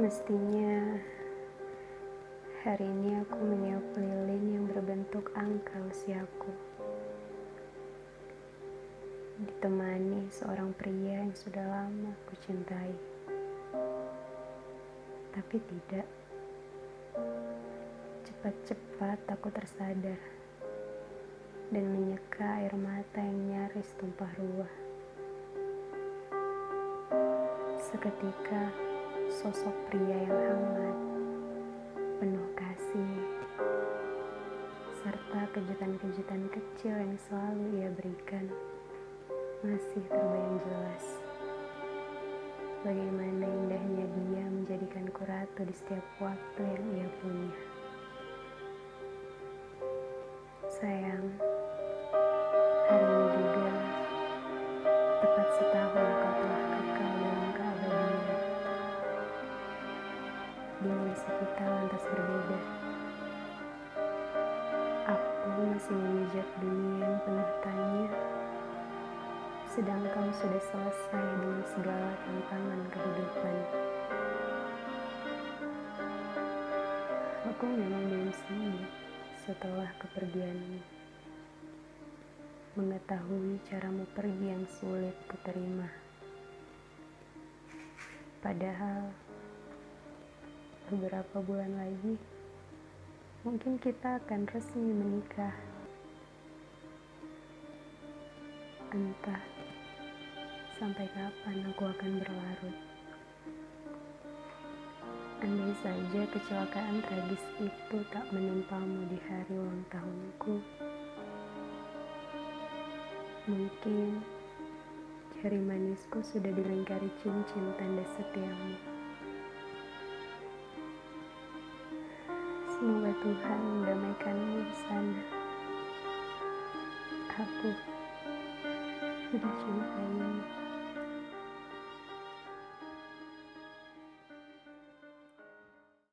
Mestinya hari ini aku meniup lilin yang berbentuk angka usiaku. Ditemani seorang pria yang sudah lama aku cintai. Tapi tidak. Cepat-cepat aku tersadar dan menyeka air mata yang nyaris tumpah ruah. Seketika, sosok pria yang hangat, penuh kasih, serta kejutan-kejutan kecil yang selalu ia berikan, masih terbayang jelas. Bagaimana indahnya dia menjadikanku ratu di setiap waktu yang ia punya. Dimensi kita lantas berbeda. Aku masih memijak dunia yang penuh tanya, sedang kau sudah selesai dengan segala tantangan kehidupan. Aku memang belum sembuh setelah kepergianmu. Mengetahui caramu pergi yang sulit kuterima. Padahal beberapa bulan lagi mungkin kita akan resmi menikah. Entah sampai kapan aku akan berlarut. Andai saja kecelakaan tragis itu tak menimpamu di hari ulang tahunku, mungkin jari manisku sudah dilingkari cincin tanda setiamu. Semoga Tuhan mendamaikanmu di sana. Aku mencintaimu.